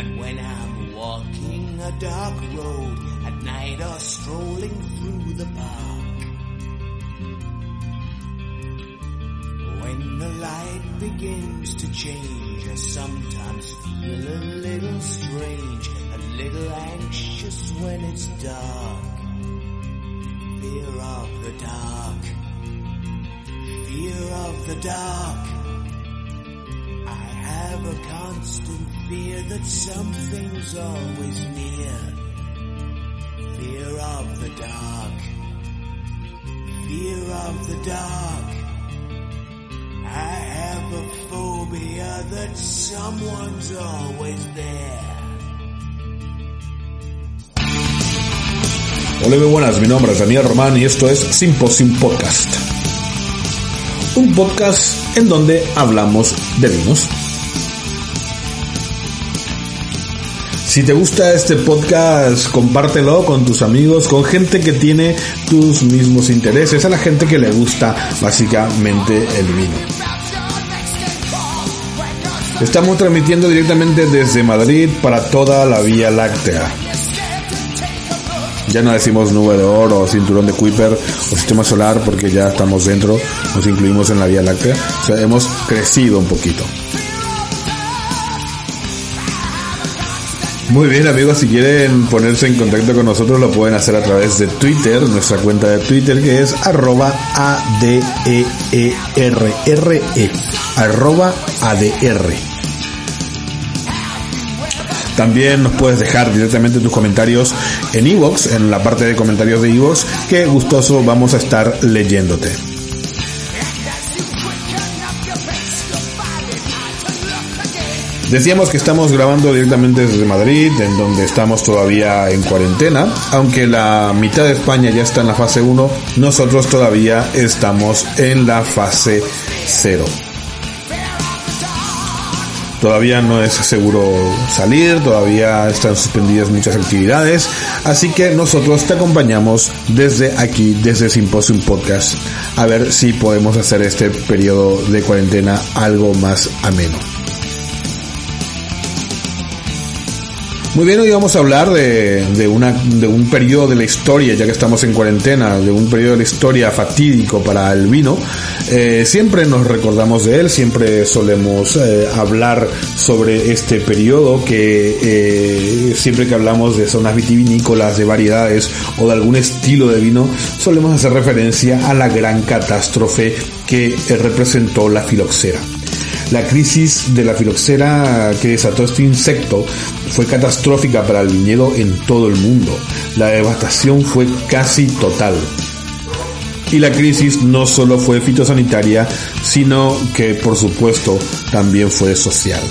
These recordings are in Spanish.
And when I'm walking a dark road at night or strolling through the park. When the light begins to change, I sometimes feel a little strange, a little anxious when it's dark. Fear of the dark. Fear of the dark. I have a constant fear that something's always near. Fear of the dark. Fear of the dark. I have a phobia that someone's always there. Hola, muy buenas, mi nombre es Daniel Román y esto es Simposium Podcast. Un podcast en donde hablamos de vinos. Si te gusta este podcast, compártelo con tus amigos, con gente que tiene tus mismos intereses, a la gente que le gusta básicamente el vino. Estamos transmitiendo directamente desde Madrid para toda la Vía Láctea. Ya no decimos nube de oro, o cinturón de Kuiper o sistema solar porque ya estamos dentro, nos incluimos en la Vía Láctea. O sea, hemos crecido un poquito. Muy bien amigos, si quieren ponerse en contacto con nosotros lo pueden hacer a través de Twitter, nuestra cuenta de Twitter que es arroba ADEERRE, arroba ADR. También nos puedes dejar directamente tus comentarios en iVoox, en la parte de comentarios de iVoox, que gustoso vamos a estar leyéndote. Decíamos que estamos grabando directamente desde Madrid, en donde estamos todavía en cuarentena, aunque la mitad de España ya está en la fase 1, nosotros todavía estamos en la fase 0. Todavía no es seguro salir, todavía están suspendidas muchas actividades, así que nosotros te acompañamos desde aquí, desde Symposium Podcast, a ver si podemos hacer este periodo de cuarentena algo más ameno. Muy bien, hoy vamos a hablar de, de, de un periodo de la historia, ya que estamos en cuarentena, de un periodo de la historia fatídico para el vino. Eh, siempre nos recordamos de él, siempre solemos eh, hablar sobre este periodo, que eh, siempre que hablamos de zonas vitivinícolas, de variedades o de algún estilo de vino, solemos hacer referencia a la gran catástrofe que representó la filoxera. La crisis de la filoxera que desató este insecto fue catastrófica para el viñedo en todo el mundo. La devastación fue casi total. Y la crisis no solo fue fitosanitaria, sino que por supuesto también fue social.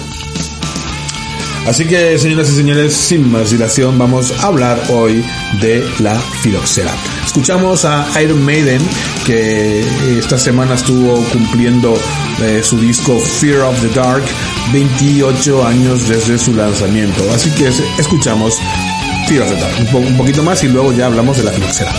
Así que, señoras y señores, sin más dilación, vamos a hablar hoy de la filoxera. Escuchamos a Iron Maiden, que esta semana estuvo cumpliendo eh, su disco Fear of the Dark, 28 años desde su lanzamiento. Así que escuchamos Fear of the Dark, un poquito más y luego ya hablamos de la filoxera.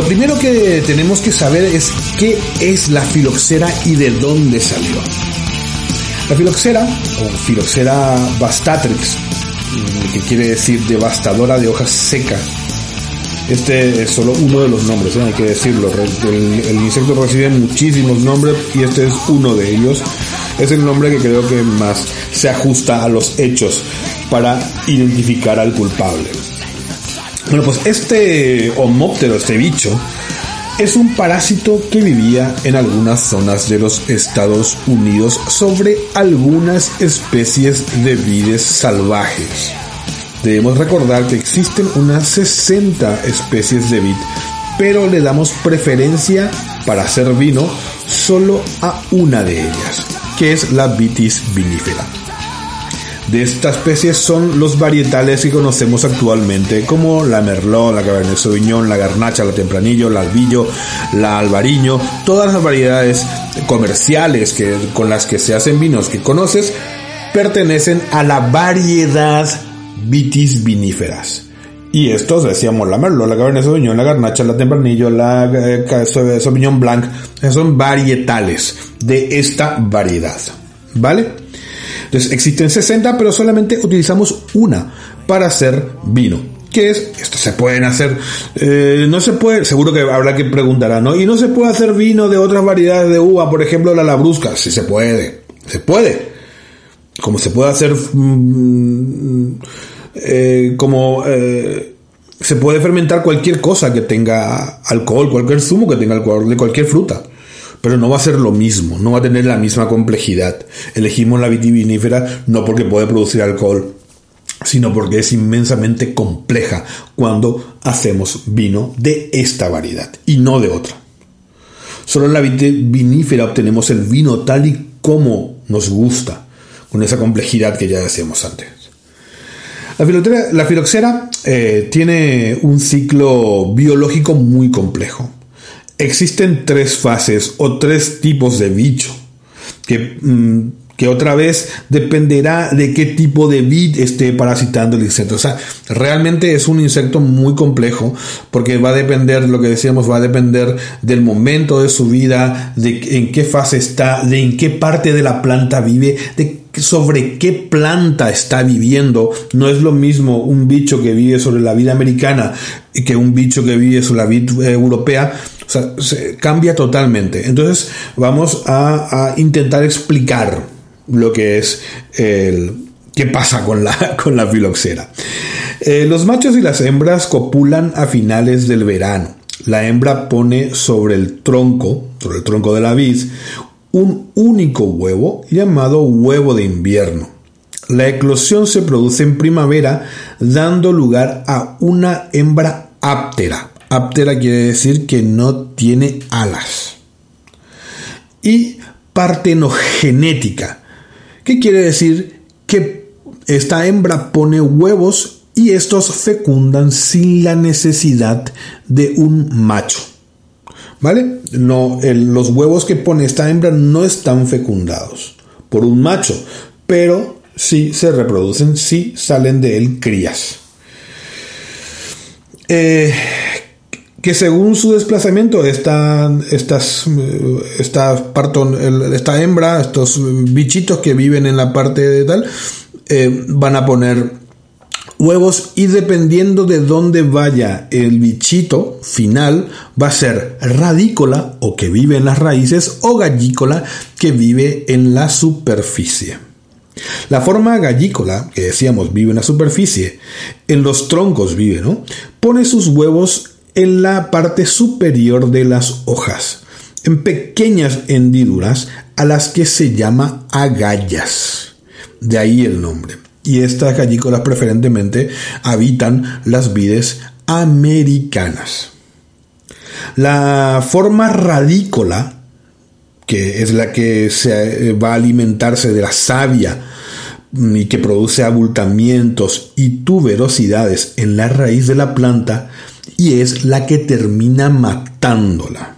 Lo primero que tenemos que saber es qué es la filoxera y de dónde salió. La filoxera, o filoxera bastatrix, que quiere decir devastadora de hojas secas, este es solo uno de los nombres, ¿eh? hay que decirlo. El, insecto recibe muchísimos nombres y este es uno de ellos. Es el nombre que creo que más se ajusta a los hechos para identificar al culpable. Bueno, pues este homóptero, este bicho, es un parásito que vivía en algunas zonas de los Estados Unidos sobre algunas especies de vides salvajes. Debemos recordar que existen unas 60 especies de vid, pero le damos preferencia para hacer vino solo a una de ellas, que es la vitis vinifera. De esta especie son los varietales que conocemos actualmente, como la Merlot, la Cabernet Sauvignon, la Garnacha, la Tempranillo, la Albillo, la Albariño, todas las variedades comerciales que, con las que se hacen vinos que conoces, pertenecen a la variedad vitis viníferas. Y estos decíamos la Merlot, la Cabernet Sauvignon, la Garnacha, la Tempranillo, la eh, Sauvignon Blanc, son varietales de esta variedad. ¿Vale? Entonces existen 60, pero solamente utilizamos una para hacer vino. ¿Qué es? Esto se pueden hacer, eh, no se puede, seguro que habrá que preguntar, ¿no? Y no se puede hacer vino de otras variedades de uva, por ejemplo la labrusca. Sí se puede, se puede. Como se puede hacer, mm, eh, como eh, se puede fermentar cualquier cosa que tenga alcohol, cualquier zumo que tenga alcohol, de cualquier fruta pero no va a ser lo mismo, no va a tener la misma complejidad. Elegimos la vitivinífera no porque puede producir alcohol, sino porque es inmensamente compleja cuando hacemos vino de esta variedad y no de otra. Solo en la vitivinífera obtenemos el vino tal y como nos gusta, con esa complejidad que ya decíamos antes. La, filoxera eh, tiene un ciclo biológico muy complejo existen tres fases o tres tipos de bicho que, mm, que otra vez dependerá de qué tipo de vid esté parasitando el insecto. O sea, realmente es un insecto muy complejo porque va a depender, lo que decíamos, va a depender del momento de su vida, de en qué fase está, de en qué parte de la planta vive, de sobre qué planta está viviendo. No es lo mismo un bicho que vive sobre la vida americana que un bicho que vive sobre la vida europea o sea, se cambia totalmente. Entonces vamos a, intentar explicar lo que es el qué pasa con la, con la filoxera. Eh, los machos y las hembras copulan a finales del verano. La hembra pone sobre el tronco, sobre el tronco de la vid, un único huevo llamado huevo de invierno. La eclosión se produce en primavera, dando lugar a una hembra áptera. Aptera quiere decir que no tiene alas. Y partenogenética. ¿Qué quiere decir? Que esta hembra pone huevos y estos fecundan sin la necesidad de un macho. ¿Vale? No, los huevos que pone esta hembra no están fecundados por un macho, pero sí se reproducen, sí salen de él crías. Eh, que según su desplazamiento, esta, estas, esta, esta hembra, estos bichitos que viven en la parte de tal, eh, van a poner huevos y dependiendo de dónde vaya el bichito final, va a ser radícola o que vive en las raíces o gallícola que vive en la superficie. La forma gallícola, que decíamos vive en la superficie, en los troncos vive, ¿no? Pone sus huevos en la parte superior de las hojas, en pequeñas hendiduras a las que se llama agallas. De ahí el nombre. Y estas gallícolas preferentemente habitan las vides americanas. La forma radícola, que es la que se va a alimentarse de la savia y que produce abultamientos y tuberosidades en la raíz de la planta, y es la que termina matándola.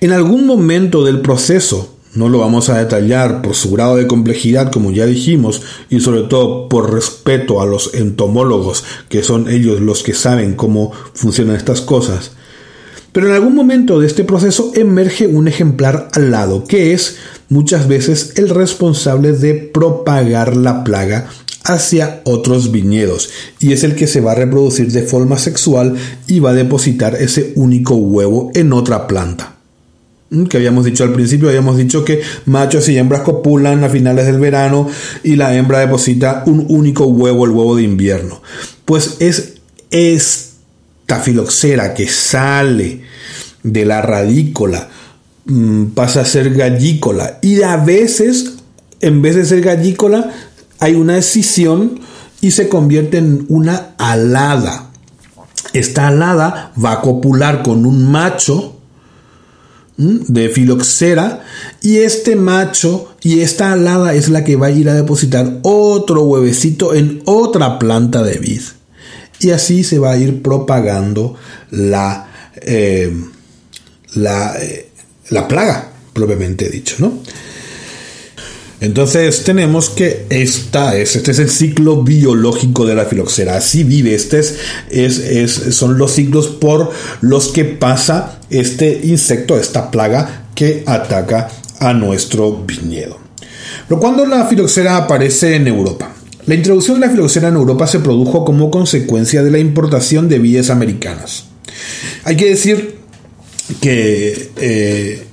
En algún momento del proceso, no lo vamos a detallar por su grado de complejidad, como ya dijimos, y sobre todo por respeto a los entomólogos, que son ellos los que saben cómo funcionan estas cosas. Pero en algún momento de este proceso emerge un ejemplar al lado, que es muchas veces el responsable de propagar la plaga hacia otros viñedos y es el que se va a reproducir de forma sexual y va a depositar ese único huevo en otra planta. mm, que habíamos dicho al principio, habíamos dicho que machos y hembras copulan a finales del verano y la hembra deposita un único huevo, el huevo de invierno. Pues es esta filoxera que sale de la radícola, mm, pasa a ser gallícola y a veces, en vez de ser gallícola, hay una escisión y se convierte en una alada. Esta alada va a copular con un macho de filoxera y este macho y esta alada es la que va a ir a depositar otro huevecito en otra planta de vid. Y así se va a ir propagando la, eh, la, eh, la plaga, propiamente dicho, ¿no? Entonces tenemos que esta es, este es el ciclo biológico de la filoxera. Así vive, este es, es, son los ciclos por los que pasa este insecto, esta plaga que ataca a nuestro viñedo. Pero cuando la filoxera aparece en Europa, la introducción de la filoxera en Europa se produjo como consecuencia de la importación de vides americanas. Hay que decir que eh,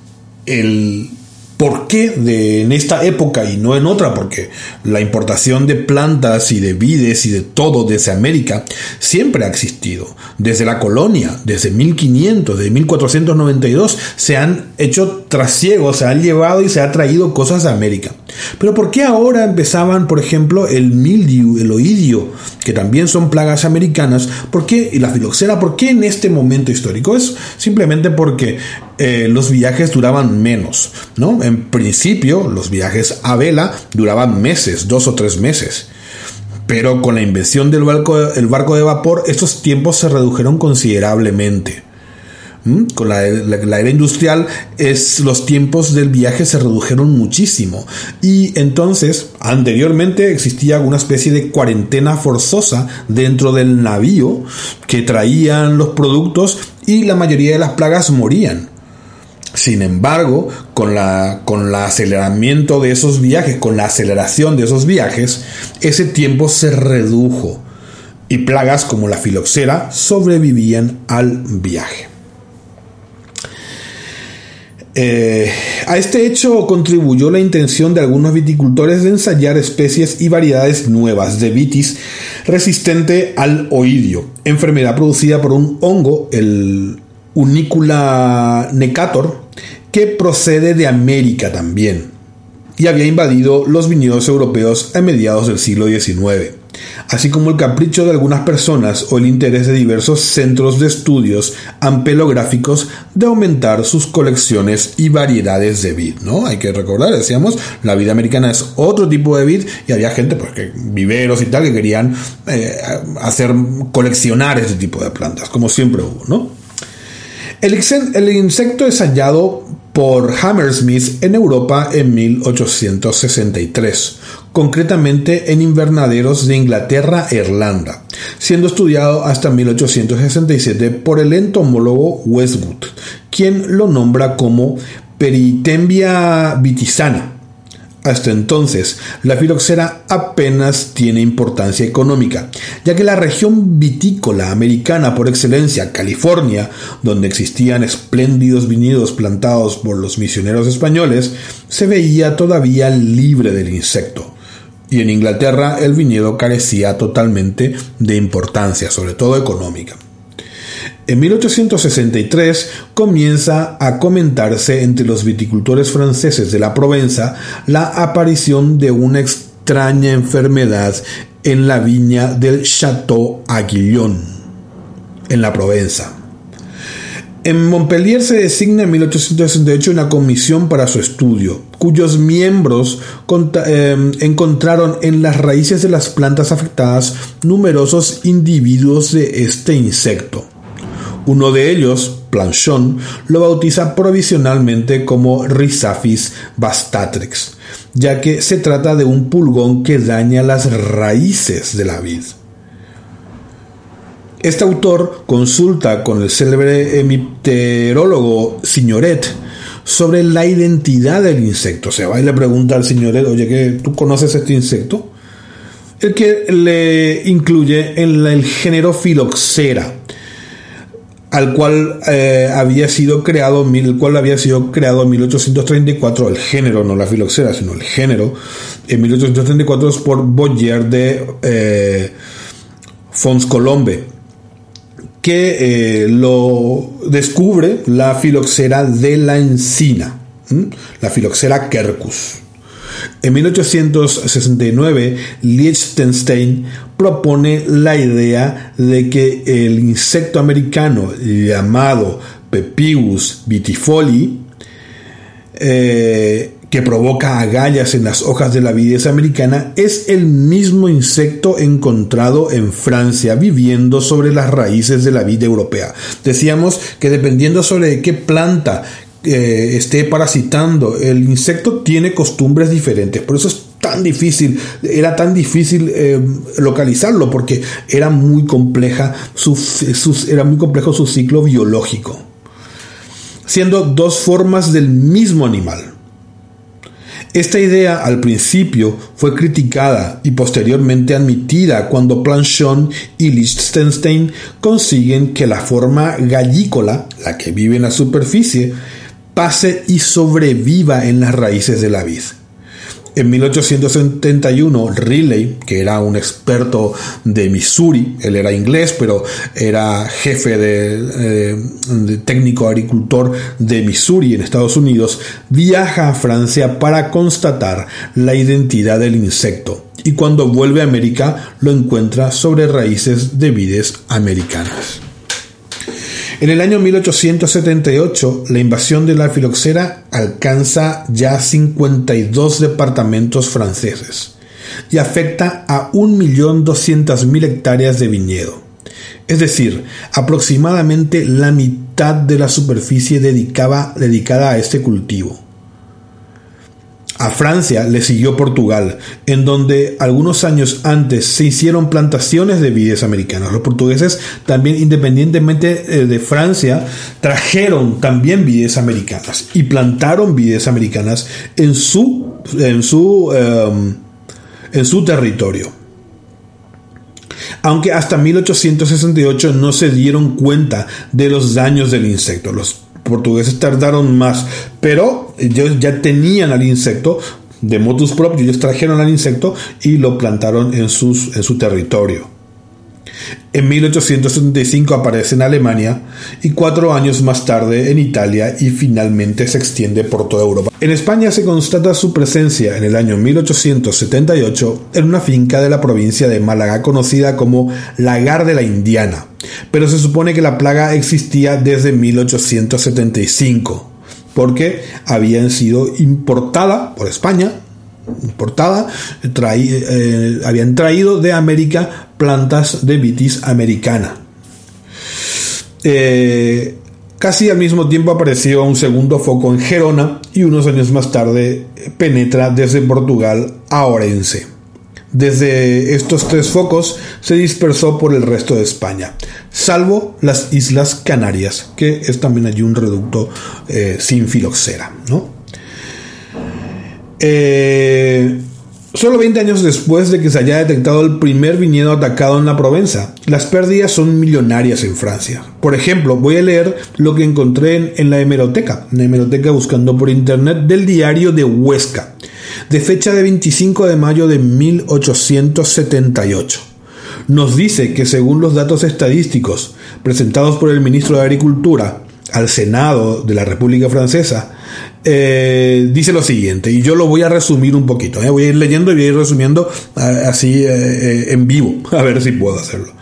el, ¿Por qué de, en esta época y no en otra? Porque la importación de plantas y de vides y de todo desde América siempre ha existido. Desde la colonia, desde 1500, de 1492, se han hecho trasiegos, se han llevado y se ha traído cosas a América. Pero ¿por qué ahora empezaban, por ejemplo, el mildiu, el oidio, que también son plagas americanas? ¿Por qué? Y la filoxera, ¿por qué en este momento histórico? Es simplemente porque eh, los viajes duraban menos, ¿no? Principio, los viajes a vela duraban meses, dos o tres meses. Pero con la invención del barco, el barco de vapor, estos tiempos se redujeron considerablemente. ¿Mm? Con la, era industrial, los tiempos del viaje se redujeron muchísimo. Y entonces, anteriormente existía una especie de cuarentena forzosa dentro del navío que traían los productos y la mayoría de las plagas morían. Sin embargo, con la, con el aceleramiento de esos viajes, con la aceleración de esos viajes, ese tiempo se redujo y plagas como la filoxera sobrevivían al viaje. Eh, a este hecho contribuyó la intención de algunos viticultores de ensayar especies y variedades nuevas de vitis resistente al oidio, enfermedad producida por un hongo, el Unicula necator, que procede de América también y había invadido los viñedos europeos a mediados del siglo XIX, así como el capricho de algunas personas o el interés de diversos centros de estudios ampelográficos de aumentar sus colecciones y variedades de vid, ¿no? Hay que recordar, decíamos, la vid americana es otro tipo de vid y había gente, pues, que viveros y tal, que querían eh, hacer coleccionar este tipo de plantas, como siempre hubo, ¿no? El insecto es hallado por Hammersmith en Europa en 1863, concretamente en invernaderos de Inglaterra e Irlanda, siendo estudiado hasta 1867 por el entomólogo Westwood, quien lo nombra como Peritembia vitisana hasta entonces, la filoxera apenas tiene importancia económica, ya que la región vitícola americana por excelencia, California, donde existían espléndidos viñedos plantados por los misioneros españoles, se veía todavía libre del insecto. Y en Inglaterra el viñedo carecía totalmente de importancia, sobre todo económica. En 1863 comienza a comentarse entre los viticultores franceses de la Provenza la aparición de una extraña enfermedad en la viña del Château Aguillon, en la Provenza. En Montpellier se designa en 1868 una comisión para su estudio, cuyos miembros em, encontraron en las raíces de las plantas afectadas numerosos individuos de este insecto. Uno de ellos, Planchon, lo bautiza provisionalmente como Rhizapis bastatrix, ya que se trata de un pulgón que daña las raíces de la vid. Este autor consulta con el célebre hemipterólogo Signoret sobre la identidad del insecto. Se va y le pregunta al Signoret, oye, ¿qué, ¿tú conoces este insecto? El que le incluye en el género Filoxera, al cual eh, había sido creado, el cual había sido creado en 1834, el género, no la filoxera, sino el género, en 1834 por Boyer de eh, Fons Colombe, que eh, lo descubre la filoxera de la encina, la filoxera quercus. En 1869, Liechtenstein propone la idea de que el insecto americano llamado Pepivus vitifoli, eh, que provoca agallas en las hojas de la vides americana, es el mismo insecto encontrado en Francia viviendo sobre las raíces de la vid europea. Decíamos que dependiendo sobre qué planta eh, esté parasitando. El insecto tiene costumbres diferentes, por eso es tan difícil, era tan difícil eh, localizarlo porque era muy compleja era muy complejo su ciclo biológico, siendo dos formas del mismo animal. Esta idea al principio fue criticada y posteriormente admitida cuando Planchon y Liechtenstein consiguen que la forma gallícola, la que vive en la superficie, pase y sobreviva en las raíces de la vid. En 1871, Riley, que era un experto de Missouri, él era inglés, pero era jefe de, eh, técnico agricultor de Missouri en Estados Unidos, viaja a Francia para constatar la identidad del insecto y cuando vuelve a América lo encuentra sobre raíces de vides americanas. En el año 1878, la invasión de la filoxera alcanza ya 52 departamentos franceses y afecta a 1.200.000 hectáreas de viñedo, es decir, aproximadamente la mitad de la superficie dedicada a este cultivo. A Francia le siguió Portugal, en donde algunos años antes se hicieron plantaciones de vides americanas. Los portugueses también, independientemente eh, de Francia, trajeron también vides americanas y plantaron vides americanas en su, en su, em, en su territorio. Aunque hasta 1868 no se dieron cuenta de los daños del insecto. Los portugueses tardaron más, pero ellos ya tenían al insecto de motus propio, ellos trajeron al insecto y lo plantaron en, sus, en su territorio. En 1875 aparece en Alemania y cuatro años más tarde en Italia y finalmente se extiende por toda Europa. En España se constata su presencia en el año 1878 en una finca de la provincia de Málaga conocida como Lagar de la Indiana, pero se supone que la plaga existía desde 1875 porque habían sido importada por España importada, eh, habían traído de América plantas de vitis americana. Eh, casi al mismo tiempo apareció un segundo foco en Gerona y unos años más tarde penetra desde Portugal a Orense. Desde estos tres focos se dispersó por el resto de España, salvo las Islas Canarias, que es también allí un reducto eh, sin filoxera. ¿no? Eh, solo 20 años después de que se haya detectado el primer viñedo atacado en la Provenza, las pérdidas son millonarias en Francia. Por ejemplo, voy a leer lo que encontré en, la hemeroteca, en la hemeroteca buscando por internet del diario de Huesca, de fecha de 25 de mayo de 1878 nos dice que según los datos estadísticos presentados por el ministro de Agricultura al Senado de la República Francesa, eh, dice lo siguiente, y yo lo voy a resumir un poquito, ¿eh? voy a ir leyendo y voy a ir resumiendo eh, así en vivo, a ver si puedo hacerlo.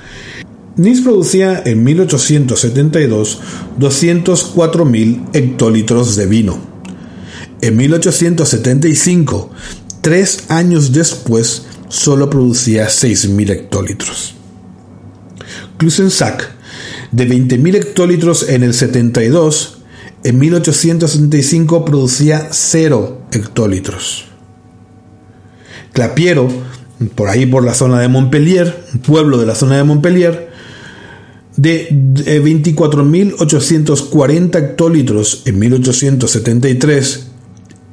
Nice producía en 1872 204.000 hectolitros de vino. En 1875, tres años después, solo producía 6.000 hectolitros. Klusensack, de 20.000 hectolitros en el 72, en 1865 producía 0 hectolitros. Clapiero, por ahí por la zona de Montpellier, pueblo de la zona de Montpellier, de 24.840 hectolitros en 1873,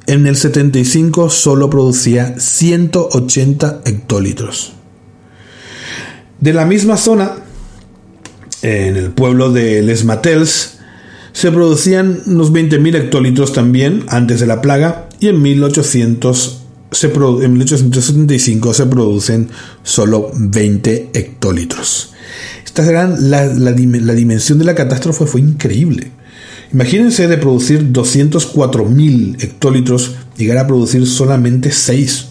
en el 75 solo producía 180 hectolitros. De la misma zona, en el pueblo de Les Matels, se producían unos 20.000 hectolitros también antes de la plaga y en, 1800 se en 1875 se producen solo 20 hectolitros. Esta gran, la, la, dimensión de la catástrofe fue increíble. Imagínense de producir 204.000 hectolitros, llegar a producir solamente 6.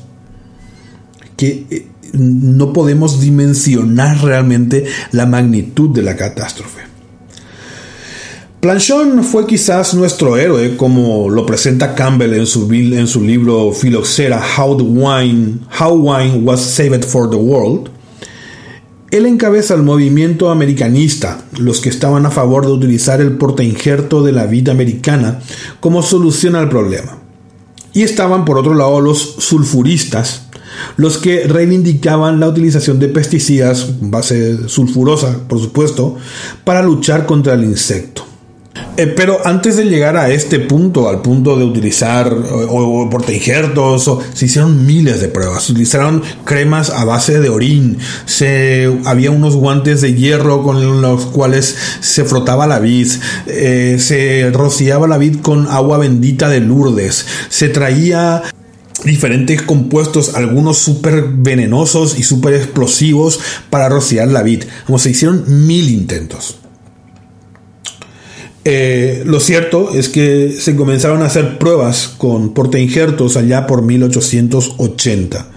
Que eh, no podemos dimensionar realmente la magnitud de la catástrofe. Planchon fue quizás nuestro héroe, como lo presenta Campbell en su, en su libro Filoxera, How, Wine, How Wine Was Saved for the World. Él encabeza el movimiento americanista, los que estaban a favor de utilizar el portainjerto de la vida americana como solución al problema. Y estaban por otro lado los sulfuristas, los que reivindicaban la utilización de pesticidas, base sulfurosa por supuesto, para luchar contra el insecto. Eh, pero antes de llegar a este punto, al punto de utilizar o, o se hicieron miles de pruebas. Se utilizaron cremas a base de orín. Se, había unos guantes de hierro con los cuales se frotaba la vid. Eh, se rociaba la vid con agua bendita de Lourdes. Se traía diferentes compuestos, algunos súper venenosos y súper explosivos para rociar la vid. Como se hicieron mil intentos. Eh, lo cierto es que se comenzaron a hacer pruebas con portainjertos allá por 1880.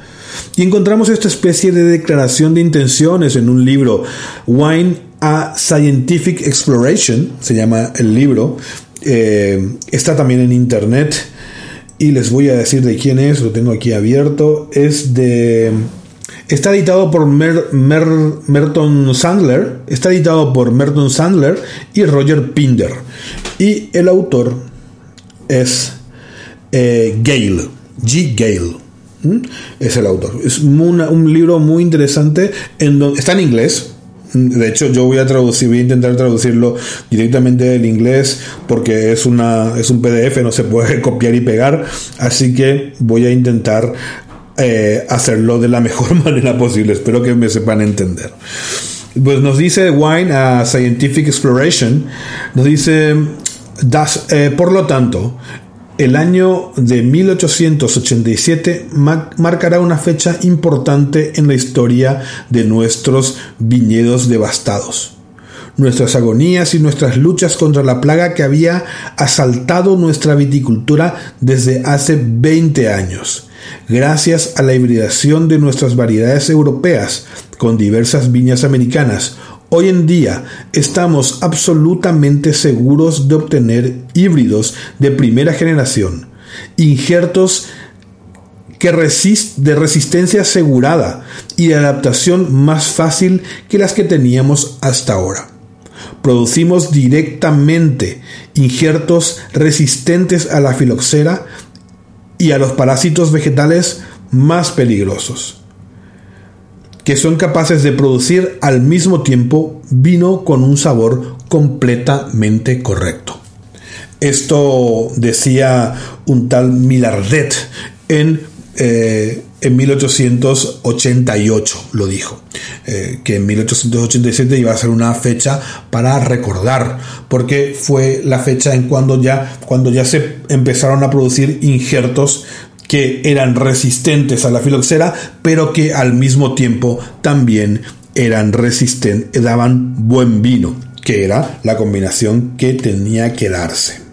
Y encontramos esta especie de declaración de intenciones en un libro, Wine a Scientific Exploration, se llama el libro. Eh, está también en internet y les voy a decir de quién es, lo tengo aquí abierto. Es de Está editado por Merton Sandler, está editado por Merton Sandler y Roger Pinder. Y el autor es eh, Gale, G. Gale. Es el autor. Es un libro muy interesante. Está en inglés, de hecho, yo voy a traducir, voy a intentar traducirlo directamente del inglés porque es una es un PDF, no se puede copiar y pegar, así que voy a intentar eh, hacerlo de la mejor manera posible. Espero que me sepan entender. Pues nos dice Wine a Scientific Exploration, nos dice, das, eh, por lo tanto, el año de 1887 marcará una fecha importante en la historia de nuestros viñedos devastados. Nuestras agonías y nuestras luchas contra la plaga que había asaltado nuestra viticultura desde hace 20 años gracias a la hibridación de nuestras variedades europeas con diversas viñas americanas. Hoy en día estamos absolutamente seguros de obtener híbridos de primera generación, injertos que de resistencia asegurada y de adaptación más fácil que las que teníamos hasta ahora. Producimos directamente injertos resistentes a la filoxera y a los parásitos vegetales más peligrosos, que son capaces de producir al mismo tiempo vino con un sabor completamente correcto. Esto decía un tal Milardet en eh, en 1888 lo dijo, eh, que en 1887 iba a ser una fecha para recordar, porque fue la fecha en cuando ya, cuando ya se empezaron a producir injertos que eran resistentes a la filoxera, pero que al mismo tiempo también eran resistentes, daban buen vino, que era la combinación que tenía que darse.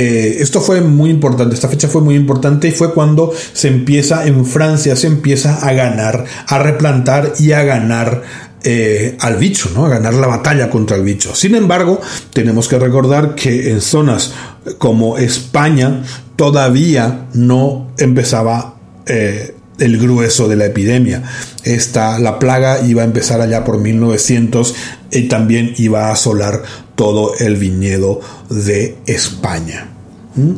Eh, esto fue muy importante, esta fecha fue muy importante y fue cuando se empieza en Francia, se empieza a ganar, a replantar y a ganar eh, al bicho, ¿no? A ganar la batalla contra el bicho. Sin embargo, tenemos que recordar que en zonas como España todavía no empezaba eh, el grueso de la epidemia. Esta, la plaga iba a empezar allá por 1900 y también iba a asolar todo el viñedo de España. ¿Mm?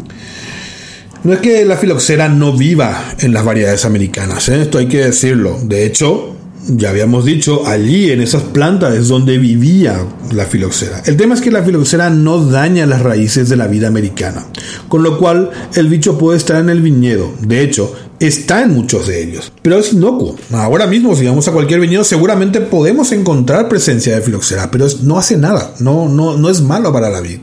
No es que la filoxera no viva en las variedades americanas, ¿eh? esto hay que decirlo. De hecho, ya habíamos dicho, allí en esas plantas es donde vivía la filoxera. El tema es que la filoxera no daña las raíces de la vida americana, con lo cual el bicho puede estar en el viñedo. De hecho, está en muchos de ellos, pero es inocuo. Ahora mismo, si vamos a cualquier viñedo, seguramente podemos encontrar presencia de filoxera, pero no hace nada, no, no, no es malo para la vid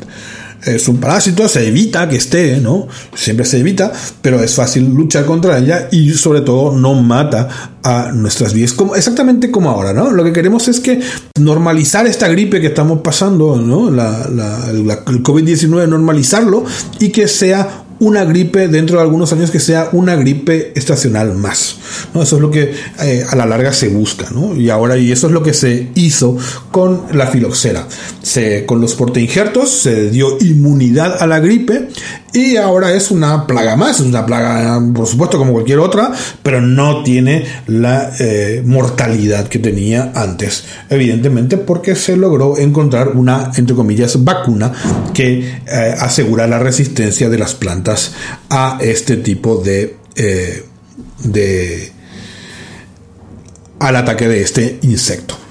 es un parásito, se evita que esté, ¿no? Siempre se evita, pero es fácil luchar contra ella y sobre todo no mata a nuestras vidas, como, exactamente como ahora, ¿no? Lo que queremos es que normalizar esta gripe que estamos pasando, ¿no? La, la, el COVID-19, normalizarlo y que sea una gripe dentro de algunos años que sea una gripe estacional más. ¿no? Eso es lo que eh, a la larga se busca. ¿no? Y ahora, y eso es lo que se hizo con la filoxera. Se, con los portainjertos se dio inmunidad a la gripe y ahora es una plaga más, es una plaga por supuesto como cualquier otra, pero no tiene la eh, mortalidad que tenía antes, evidentemente porque se logró encontrar una, entre comillas, vacuna que eh, asegura la resistencia de las plantas a este tipo de, eh, de al ataque de este insecto.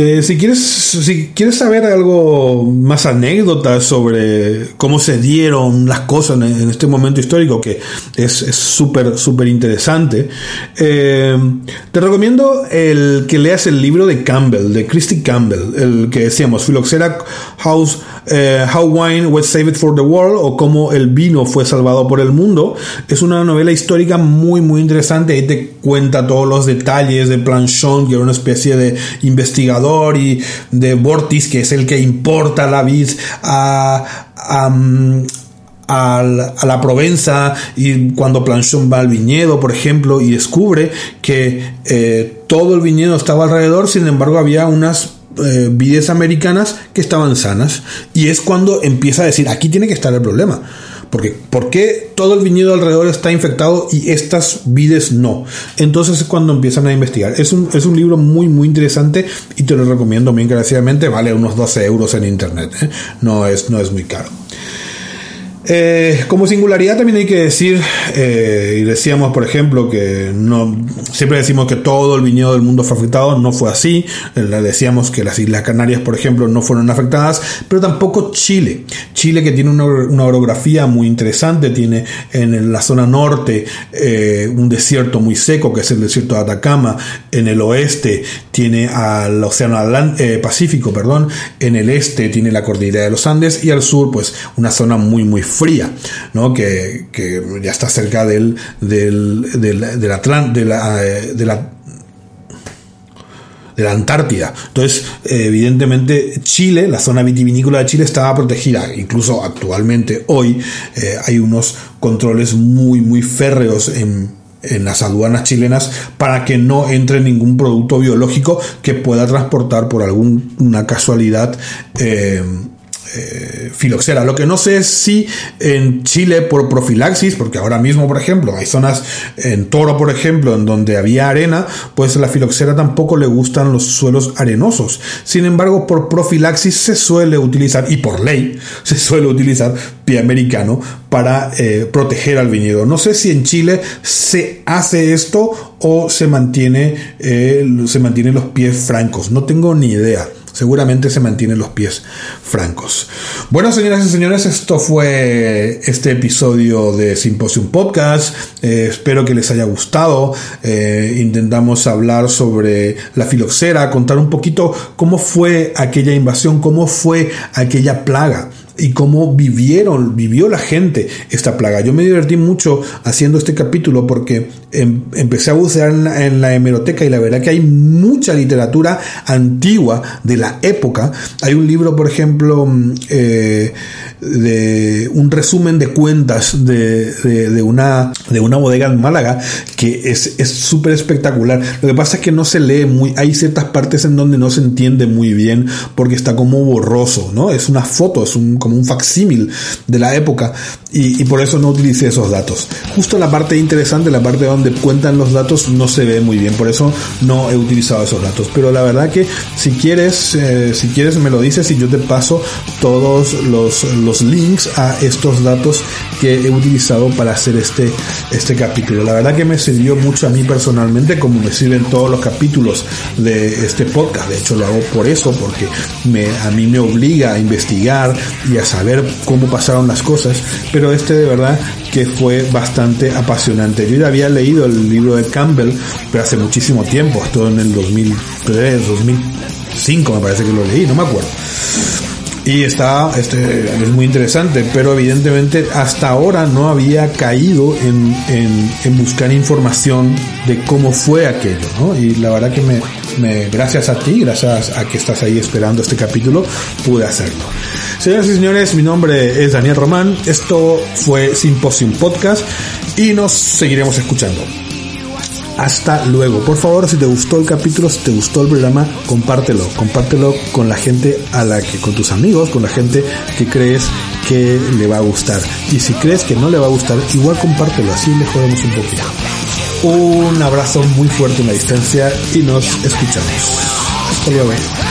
Eh, si, quieres, si quieres saber algo más anécdotas sobre cómo se dieron las cosas en, este momento histórico, que es súper, súper interesante, eh, te recomiendo el que leas el libro de Campbell, de Christy Campbell, el que decíamos, Phylloxera House, eh, How Wine Was Saved for the World, o Cómo el vino fue salvado por el mundo. Es una novela histórica muy, muy interesante. Ahí te cuenta todos los detalles de Planchon, que era una especie de investigador y de Vortis, que es el que importa la vid a, a, la Provenza y cuando Planchon va al viñedo, por ejemplo, y descubre que eh, todo el viñedo estaba alrededor, sin embargo había unas eh, vides americanas que estaban sanas. Y es cuando empieza a decir, aquí tiene que estar el problema porque ¿por qué todo el viñedo alrededor está infectado y estas vides no? Entonces es cuando empiezan a investigar. Es un, es un libro muy, muy interesante y te lo recomiendo muy encarecidamente. Vale unos 12 euros en internet. ¿eh? No, es, no es muy caro. Eh, como singularidad también hay que decir, eh, y decíamos por ejemplo que no, siempre decimos que todo el viñedo del mundo fue afectado, no fue así, eh, decíamos que las Islas Canarias por ejemplo no fueron afectadas, pero tampoco Chile, Chile que tiene una, orografía muy interesante, tiene en la zona norte un desierto muy seco que es el desierto de Atacama, en el oeste tiene al Océano Pacífico, perdón, en el este tiene la cordillera de los Andes. Y al sur pues una zona muy muy fría, ¿no? que, ya está cerca del, del, del, del de la, de la de la Antártida. Entonces, evidentemente, Chile, la zona vitivinícola de Chile estaba protegida. Incluso actualmente, hoy, eh, hay unos controles muy, muy férreos en, en las aduanas chilenas para que no entre ningún producto biológico que pueda transportar por alguna casualidad eh, eh, filoxera. Lo que no sé es si en Chile por profilaxis, porque ahora mismo, por ejemplo, hay zonas en Toro, por ejemplo, en donde había arena, pues la filoxera tampoco le gustan los suelos arenosos. Sin embargo, por profilaxis se suele utilizar, y por ley, se suele utilizar pie americano para eh, proteger al viñedo. No sé si en Chile se hace esto o se mantiene, eh, se mantienen los pies francos. No tengo ni idea seguramente se mantienen los pies francos. Bueno, señoras y señores, esto fue este episodio de Symposium Podcast. Eh, espero que les haya gustado. Eh, intentamos hablar sobre la filoxera, contar un poquito cómo fue aquella invasión, cómo fue aquella plaga y cómo vivieron, vivió la gente esta plaga. Yo me divertí mucho haciendo este capítulo porque em, empecé a bucear en la, hemeroteca y la verdad que hay mucha literatura antigua de la época. Hay un libro, por ejemplo, mm, eh, de un resumen de cuentas de, de, una, de una bodega en Málaga que es súper espectacular. Lo que pasa es que no se lee muy, hay ciertas partes en donde no se entiende muy bien porque está como borroso, ¿no? Es una foto, es un como un facsímil de la época y, por eso no utilicé esos datos. Justo la parte interesante, la parte donde cuentan los datos no se ve muy bien, por eso no he utilizado esos datos. Pero la verdad que si quieres, eh, si quieres me lo dices y yo te paso todos los, los links a estos datos que he utilizado para hacer este, este capítulo. La verdad que me sirvió mucho a mí personalmente, como me sirven todos los capítulos de este podcast. De hecho lo hago por eso, porque me, a mí me obliga a investigar y a saber cómo pasaron las cosas pero este de verdad que fue bastante apasionante. Yo ya había leído el libro de Campbell, pero hace muchísimo tiempo, esto en el 2003, 2005 me parece que lo leí, no me acuerdo. Y está, este, es muy interesante, pero evidentemente hasta ahora no había caído en, en, en buscar información de cómo fue aquello, ¿no? Y la verdad que me, me, gracias a ti, gracias a que estás ahí esperando este capítulo, pude hacerlo. Señoras y señores, mi nombre es Daniel Román, esto fue Symposium Podcast y nos seguiremos escuchando. Hasta luego. Por favor, si te gustó el capítulo, si te gustó el programa, compártelo. Compártelo con la gente a la que, con tus amigos, con la gente que crees que le va a gustar. Y si crees que no le va a gustar, igual compártelo, así le jodemos un poquito. Un abrazo muy fuerte en la distancia y nos escuchamos. Hasta luego.